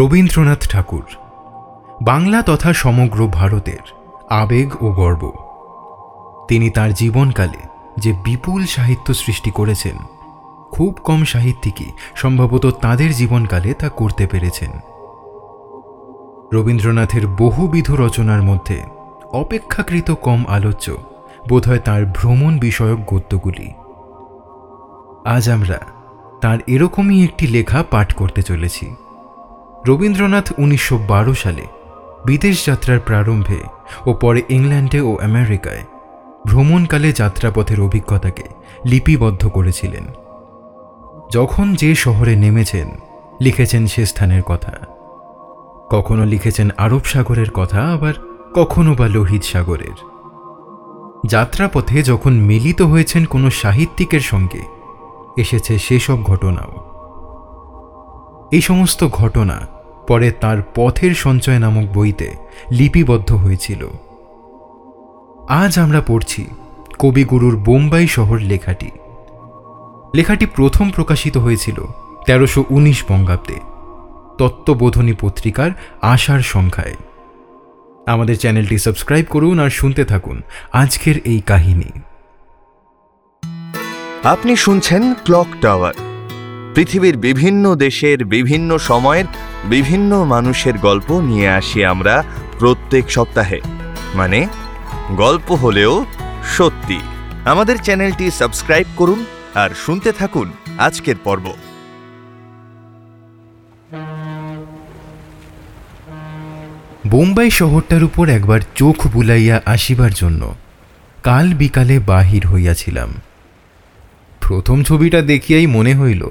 রবীন্দ্রনাথ ঠাকুর। বাংলা তথা সমগ্র ভারতের আবেগ ও গর্ব। তিনি তার জীবনকালে যে বিপুল সাহিত্য সৃষ্টি করেছেন, খুব কম সাহিত্যিকই সম্ভবত তাদের জীবনকালে তা করতে পেরেছেন। রবীন্দ্রনাথের বহুবিধ রচনার মধ্যে অপেক্ষাকৃত কম আলোচ্য বোধহয় তার ভ্রমণ বিষয়ক গদ্যগুলি। আজ আমরা তার এরকমই একটি লেখা পাঠ করতে চলেছি। রবীন্দ্রনাথ উনিশশো বারো সালে বিদেশ যাত্রার প্রারম্ভে ও পরে ইংল্যান্ডে ও আমেরিকায় ভ্রমণকালে যাত্রাপথের অভিজ্ঞতাকে লিপিবদ্ধ করেছিলেন। যখন যে শহরে নেমেছেন, লিখেছেন সে স্থানের কথা। কখনো লিখেছেন আরব সাগরের কথা, আবার কখনো বা লোহিত সাগরের। যাত্রাপথে যখন মিলিত হয়েছেন কোনো সাহিত্যিকের সঙ্গে, এসেছে সেসব ঘটনাও। এই সমস্ত ঘটনা পরে তার পথের সঞ্চয় নামক বইতে লিপিবদ্ধ হয়েছিল। আজ আমরা পড়ছি কবিগুরুর বোম্বাই শহর লেখাটি। লেখাটি প্রথম প্রকাশিত হয়েছিল তেরোশো উনিশ বঙ্গাব্দে, তত্ত্ববোধনী পত্রিকার আশার সংখ্যায়। আমাদের চ্যানেলটি সাবস্ক্রাইব করুন আর শুনতে থাকুন আজকের এই কাহিনী। আপনি শুনছেন ক্লক টাওয়ার। পৃথিবীর বিভিন্ন দেশের বিভিন্ন সময়ের বিভিন্ন মানুষের গল্প নিয়ে আসি আমরা প্রত্যেক সপ্তাহে। মানে গল্প হলেও সত্যি। আমাদের চ্যানেলটি সাবস্ক্রাইব করুন আর শুনতে থাকুন আজকের পর্ব। বোম্বাই শহরটার উপর একবার চোখ বুলাইয়া আসিবার জন্য কাল বিকালে বাহির হইয়াছিলাম। প্রথম ছবিটা দেখিয়াই মনে হইল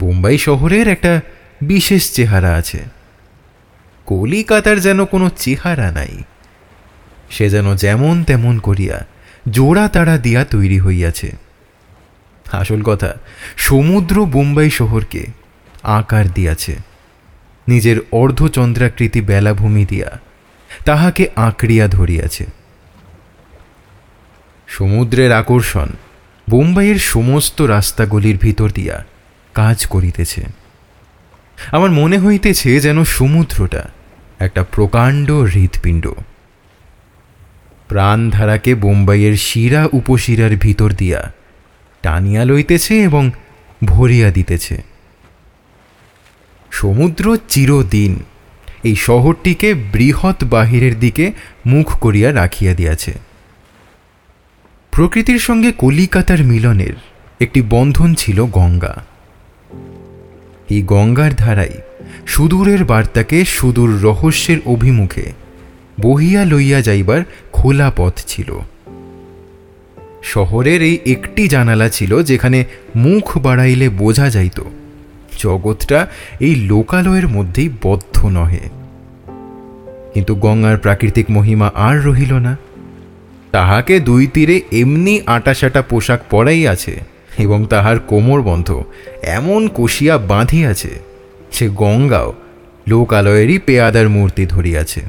বোম্বাই শহরের একটা বিশেষ চেহারা আছে। কলিকাতার যেন কোনো চেহারা নাই। সে যেন যেমন তেমন করিয়া জোড়া তাড়া দিয়া তৈরি হইয়াছে। আসল কথা, সমুদ্র বোম্বাই শহরকে আকার দিয়াছে। নিজের অর্ধচন্দ্রাকৃতি বেলাভূমি দিয়া তাহাকে আঁকড়িয়া ধরিয়াছে। সমুদ্রের আকর্ষণ বোম্বাইয়ের সমস্ত রাস্তাগুলির ভিতর দিয়া কাজ করিতেছে। আমার মনে হইতেছে যেন সমুদ্রটা একটা প্রকাণ্ড হৃৎপিণ্ড। প্রাণধারাকে বোম্বাইয়ের শিরা উপশিরার ভিতর দিয়া টানিয়া লইতেছে এবং ভরিয়া দিতেছে। সমুদ্র চিরদিন এই শহরটিকে বৃহৎ বাহিরের দিকে মুখ করিয়া রাখিয়া দিয়াছে। প্রকৃতির সঙ্গে কলিকাতার মিলনের একটি বন্ধন ছিল গঙ্গা। এই গঙ্গার ধারাই সুদূরের বার্তাকে সুদূর রহস্যের অভিমুখে বহিয়া লইয়া যাইবার খোলা পথ ছিল। শহরের এই একটি জানালা ছিল যেখানে মুখ বাড়াইলে বোঝা যাইত, জগৎটা এই লোকালয়ের মধ্যেই বদ্ধ নহে। কিন্তু গঙ্গার প্রাকৃতিক মহিমা আর রহিল না। তাহাকে দুই তীরে এমনি আটাসাটা পোশাক পরাই আছে এবং তাহার কোমর বন্ধ। এমন কষিয়া বাঁধিয়াছে, সে গঙ্গাও লোকালয়েরই পেয়াদার মূর্তি ধরিয়াছে।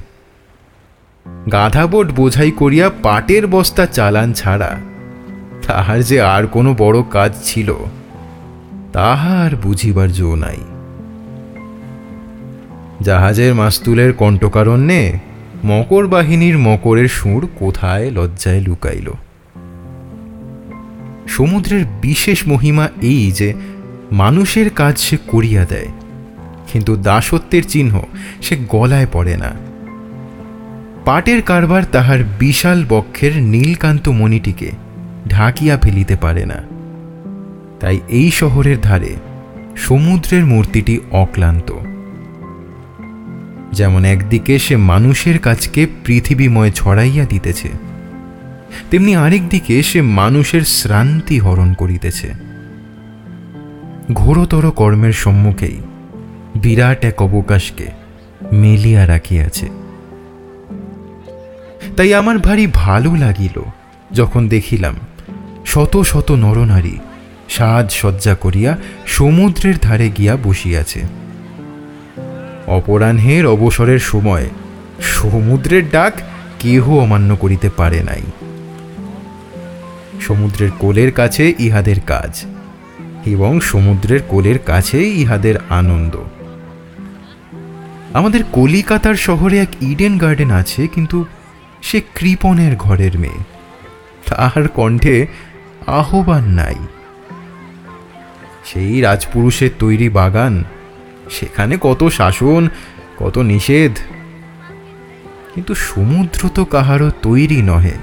গাধাবোট বোঝাই করিয়া পাটের বস্তা চালান ছাড়া তাহার যে আর কোনো বড় কাজ ছিল তাহার বুঝিবার জো নাই। জাহাজের মাস্তুলের কণ্ঠকারণ্যে মকর বাহিনীর মকরের সুর কোথায় লজ্জায় লুকাইল। সমুদ্রের বিশেষ মহিমা এই যে মানুষের কাজ সে করিয়া দেয়, কিন্তু দাসত্বের চিহ্ন সে গলায় পড়ে না। পাটের কারবার তাহার বিশাল বক্ষের নীলকান্ত মণিটিকে ঢাকিয়া ফেলিতে পারে না। তাই এই শহরের ধারে সমুদ্রের মূর্তিটি অক্লান্ত। যেমন একদিকে সে মানুষের কাজকে পৃথিবীময় ছড়াইয়া দিতেছে তেমনি আরেক দিকে সে মানুষের শ্রান্তি হরণ করিতেছে। ঘোরতর কর্মের সম্মুখেই বিরাট এক অবকাশকে মেলিয়া রাখিয়াছে। তাই আমার ভারী ভালো লাগিল যখন দেখিলাম শত শত নরনারী সাজ সজ্জা করিয়া সমুদ্রের ধারে গিয়া বসিয়াছে। অপরাহ্নের অবসরের সময় সমুদ্রের ডাক কেহ অমান্য করিতে পারে নাই। সমুদ্রের কোলের কাছে ইহাদের কাজ এবং সমুদ্রের কোলের কাছে ইহাদের আনন্দ। আমাদের কলিকাতার শহরে এক ইডেন গার্ডেন আছে, কিন্তু সে কৃপণের ঘরের মেয়ে। তাহার কণ্ঠে আহ্বান নাই। সেই রাজপুরুষের তৈরি বাগান, সেখানে কত শাসন, কত নিষেধ। কিন্তু সমুদ্র তো কাহারও তৈরি নহে।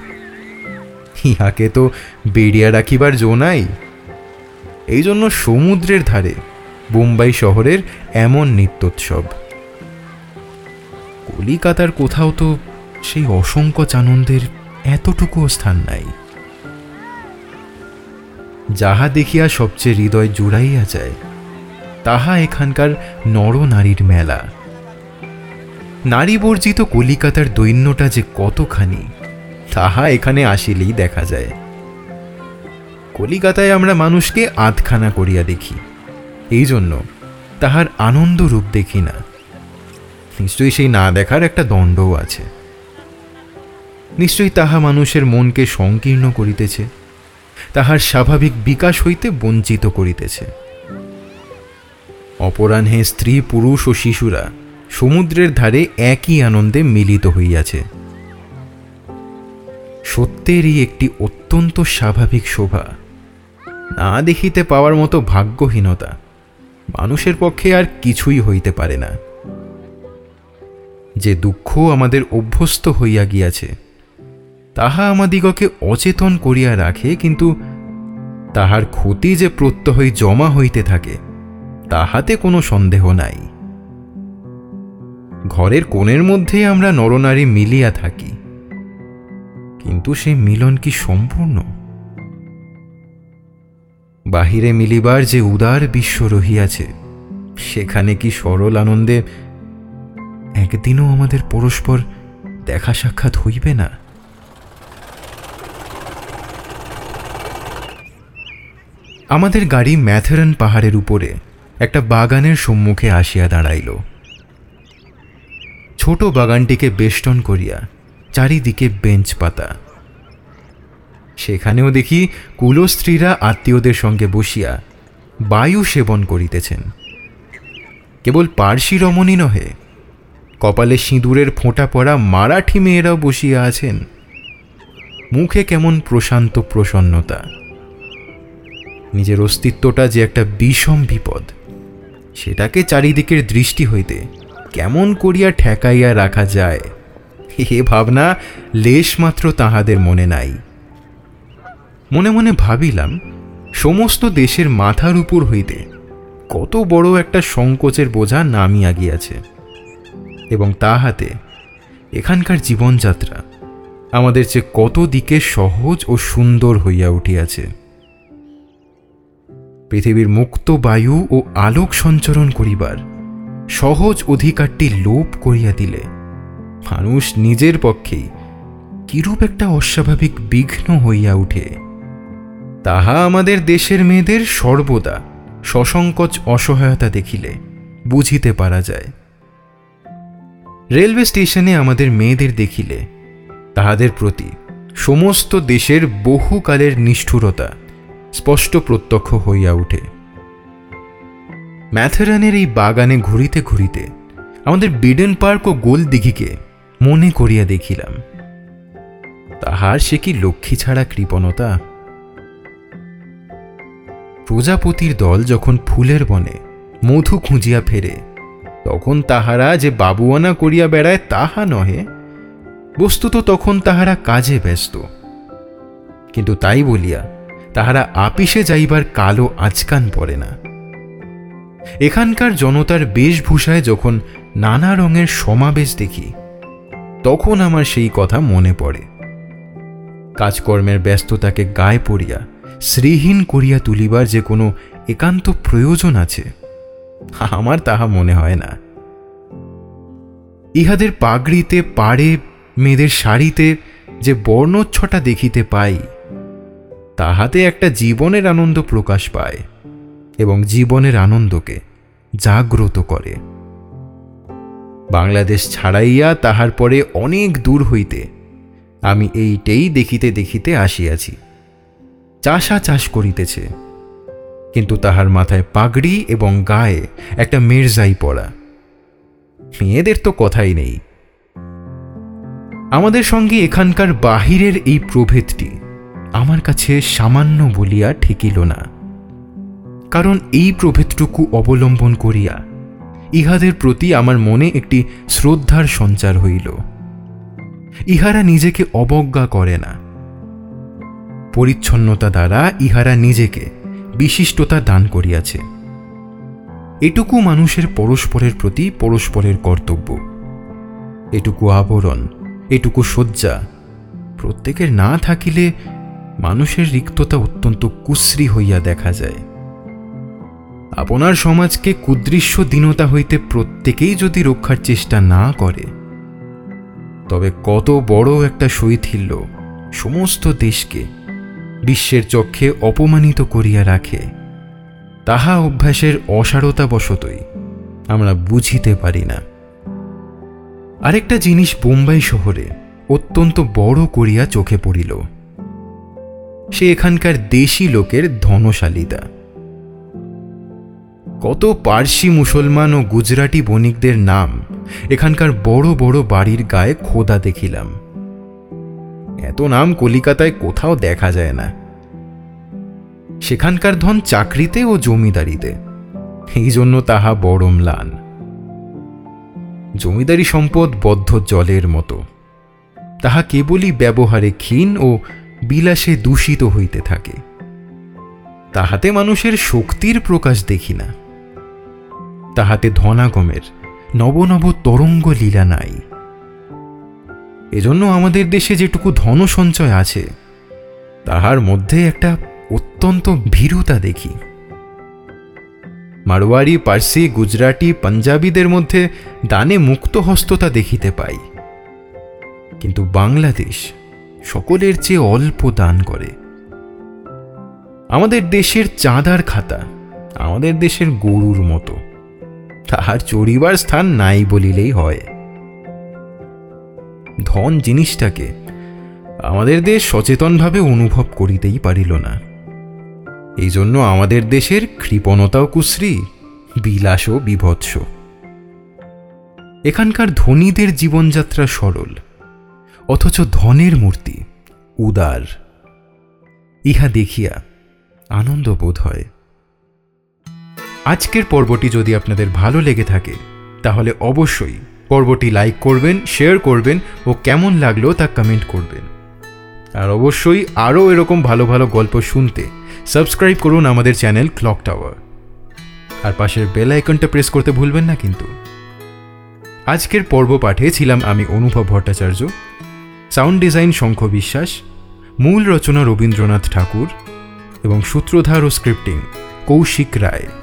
ইহাকে তো বেড়িয়া রাখিবার জো নাই। এই জন্য সমুদ্রের ধারে বোম্বাই শহরের এমন নিত্যোৎসব। কলিকাতার কোথাও তো সেই অসংখ্য আনন্দের এতটুকুও স্থান নাই। যাহা দেখিয়া সবচেয়ে হৃদয় জুড়াইয়া যায়, তাহা এখানকার নরনারীর মেলা। নারী বর্জিত কলিকাতার দৈন্যটা যে কতখানি তাহা এখানে আসিলেই দেখা যায়। কলিকাতায় আমরা মানুষকে আধখানা করিয়া দেখি এই জন্য তাহার আনন্দ রূপ দেখি না। নিশ্চয়ই সেই না দেখার একটা দণ্ডও আছে। নিশ্চয়ই তাহা মানুষের মনকে সংকীর্ণ করিতেছে, তাহার স্বাভাবিক বিকাশ হইতে বঞ্চিত করিতেছে। অপরাহ্নে স্ত্রী, পুরুষ ও শিশুরা সমুদ্রের ধারে একই আনন্দে মিলিত হইয়াছে। সত্যেরই একটি অত্যন্ত স্বাভাবিক শোভা। না দেখিতে পাওয়ার মতো ভাগ্যহীনতা। মানুষের পক্ষে আর কিছুই হইতে পারে না। যে দুঃখ আমাদের অভ্যস্ত হইয়া গিয়াছে, তাহা আমাদিগকে অচেতন করিয়া রাখে, কিন্তু তাহার ক্ষতি যে প্রত্যহই জমা হইতে থাকে, তাহাতে কোনো সন্দেহ নাই। ঘরের কোণের মধ্যে আমরা নরনারী মিলিয়া থাকি। কিন্তু সেই মিলন কি সম্পূর্ণ? বাহিরে মিলিবার যে উদার বিশ্ব রহিয়াছে, সেখানে কি সরল আনন্দে একদিনও আমাদের পরস্পর দেখা সাক্ষাৎ হইবে না? আমাদের গাড়ি ম্যাথেরন পাহাড়ের উপরে একটা বাগানের সম্মুখে আসিয়া দাঁড়াইল। ছোট বাগানটিকে বেষ্টন করিয়া চারিদিকে বেঞ্চ পাতা। সেখানেও দেখি কুলস্ত্রীরা আত্মীয়দের সঙ্গে বসিয়া বায়ু সেবন করিতেছেন। কেবল পার্সি রমণী নহে, কপালে সিঁদুরের ফোঁটা পড়া মারাঠি মেয়েরাও বসিয়া আছেন। মুখে কেমন প্রশান্ত প্রসন্নতা। নিজের অস্তিত্বটা যে একটা বিষম বিপদ, সেটাকে চারিদিকের দৃষ্টি হইতে কেমন করিয়া ঠেকাইয়া রাখা যায় এ ভাবনা লেশমাত্র তাহাদের মনে নাই। মনে মনে ভাবিলাম, সমস্ত দেশের মাথার উপর হইতে কত বড় একটা সংকোচের বোঝা নামিয়া গিয়াছে এবং তাহাতে এখানকার জীবনযাত্রা আমাদের চেয়ে কত দিকে সহজ ও সুন্দর হইয়া উঠিয়াছে। পৃথিবীর মুক্ত বায়ু ও আলোক সঞ্চরণ করিবার সহজ অধিকারটি লোপ করিয়া দিলে মানুষ নিজের পক্ষেই কিরূপ একটা অস্বাভাবিক বিঘ্ন হইয়া উঠে। তাহা আমাদের দেশের মেয়েদের সর্বদা সসংকোচ অসহায়তা দেখিলে বুঝিতে পারা যায়। রেলওয়ে স্টেশনে আমাদের মেয়েদের দেখিলে তাহাদের প্রতি সমস্ত দেশের বহুকালের নিষ্ঠুরতা স্পষ্ট প্রত্যক্ষ হইয়া উঠে। ম্যাথেরানের এই বাগানে ঘুরিতে ঘুরিতে আমাদের বিডেন পার্ক ও গোল দিঘিকে মনে করিয়া দেখিলাম। তাহার সে কি লক্ষ্মী ছাড়া কৃপণতা? প্রজাপতির দল যখন ফুলের বনে মধু খুঁজিয়া ফেরে, তখন তাহারা যে বাবুয়ানা করিয়া বেড়ায় তাহা নহে, বস্তুত তখন তাহারা কাজে ব্যস্ত। কিন্তু তাই বলিয়া তাহারা আপিসে যাইবার কালো আজকান পড়ে না। এখানকার জনতার বেশভূষায় যখন নানা রঙের সমাবেশ দেখি তখন আমার সেই কথা মনে পড়ে। কাজকর্মের ব্যস্ততাকে গায়ে পড়িয়া শ্রীহীন করিয়া তুলিবার যে কোনো একান্ত প্রয়োজন আছে, আমার তাহা মনে হয় না। ইহাদের পাগড়িতে, পাড়ে, মেয়েদের শাড়িতে যে বর্ণচ্ছটা দেখিতে পাই, তাহাতে একটা জীবনের আনন্দ প্রকাশ পায় এবং জীবনের আনন্দকে জাগ্রত করে। বাংলাদেশ ছাড়াইয়া তাহার পরে অনেক দূর হইতে আমি এইটেই দেখিতে দেখিতে আসিয়াছি। চাষা চাষ করিতেছে। কিন্তু তাহার মাথায় পাগড়ি এবং গায়ে একটা মেরজাই পড়া। মেয়েদের তো কথাই নেই। আমাদের সঙ্গে এখানকার বাহিরের এই প্রভেদটি আমার কাছে সামান্য বলিয়া ঠেকিল না। কারণ এই প্রভেদটুকু অবলম্বন করিয়া ইহাদের প্রতি আমার মনে একটি শ্রদ্ধার সঞ্চার হইল। ইহারা নিজেকে অবজ্ঞা করে না। পরিচ্ছন্নতা দ্বারা ইহারা নিজেকে বিশিষ্টতা দান করিয়াছে। এটুকু মানুষের পরস্পরের প্রতি পরস্পরের কর্তব্য। এটুকু আবরণ, এটুকু শয্যা, প্রত্যেকের না থাকিলে মানুষের রিক্ততা অত্যন্ত কুশ্রী হইয়া দেখা যায়। আপনার সমাজকে কুদৃশ্য দীনতা হইতে প্রত্যেকেই যদি রক্ষার চেষ্টা না করে, তবে কত বড় একটা শৈথিল্য সমস্ত দেশকে বিশ্বের চক্ষে অপমানিত করিয়া রাখে, তাহা অভ্যাসের অসারতাবশতই আমরা বুঝিতে পারি না। আরেকটা জিনিস বোম্বাই শহরে অত্যন্ত বড় করিয়া চোখে পড়িল। সে এখানকার দেশি লোকের ধনশালিতা। কত পার্সি মুসলমান ও গুজরাটি বণিকদের নাম এখানকার বড় বড় বাড়ির গায়ে খোদা দেখিলাম। এত নাম কলিকাতায় কোথাও দেখা যায় না। সেখানকার ধন চাকরিতে ও জমিদারিতে। এই জন্য তাহা বড় ম্লান। জমিদারি সম্পদ বদ্ধ জলের মতো। তাহা কেবলই ব্যবহারে ক্ষীণ ও বিলাসে দূষিত হইতে থাকে। তাহাতে মানুষের শক্তির প্রকাশ দেখি না। তাহাতে ধনাগমের নব নব তরঙ্গ লীলা নাই। এজন্য আমাদের দেশে যেটুকু ধন সঞ্চয় আছে, তাহার মধ্যে একটা অত্যন্ত ভীরুতা দেখি। মারোয়ারি পার্সি, গুজরাটি, পাঞ্জাবিদের মধ্যে দানে মুক্ত হস্ততা দেখিতে পাই। কিন্তু বাংলাদেশ সকলের চেয়ে অল্প দান করে। আমাদের দেশের চাঁদার খাতা, আমাদের দেশের গরুর মতো। তাহার চড়িবার স্থান নাই বলিলেই হয়। ধন জিনিসটাকে আমাদের দেশ সচেতনভাবে অনুভব করিতেই পারিল না। এই জন্য আমাদের দেশের কৃপণতাও কুশ্রী, বিলাসও বিভৎস। এখানকার ধনীদের জীবনযাত্রা সরল, অথচ ধনের মূর্তি, উদার। ইহা দেখিয়া আনন্দ বোধ হয়। আজকের পর্বটি যদি আপনাদের ভালো লেগে থাকে, তাহলে অবশ্যই পর্বটি লাইক করবেন, শেয়ার করবেন ও কেমন লাগল তা কমেন্ট করবেন। আর অবশ্যই আরও এরকম ভালো ভালো গল্প শুনতে সাবস্ক্রাইব করুন আমাদের চ্যানেল ক্লক টাওয়ার। আর পাশের বেল আইকনটা প্রেস করতে ভুলবেন না কিন্তু। আজকের পর্ব পাঠে ছিলাম আমি অনুভব ভট্টাচার্য, সাউন্ড ডিজাইন শঙ্খ বিশ্বাস, মূল রচনা রবীন্দ্রনাথ ঠাকুর এবং সূত্রধার ও স্ক্রিপ্টিং কৌশিক রায়।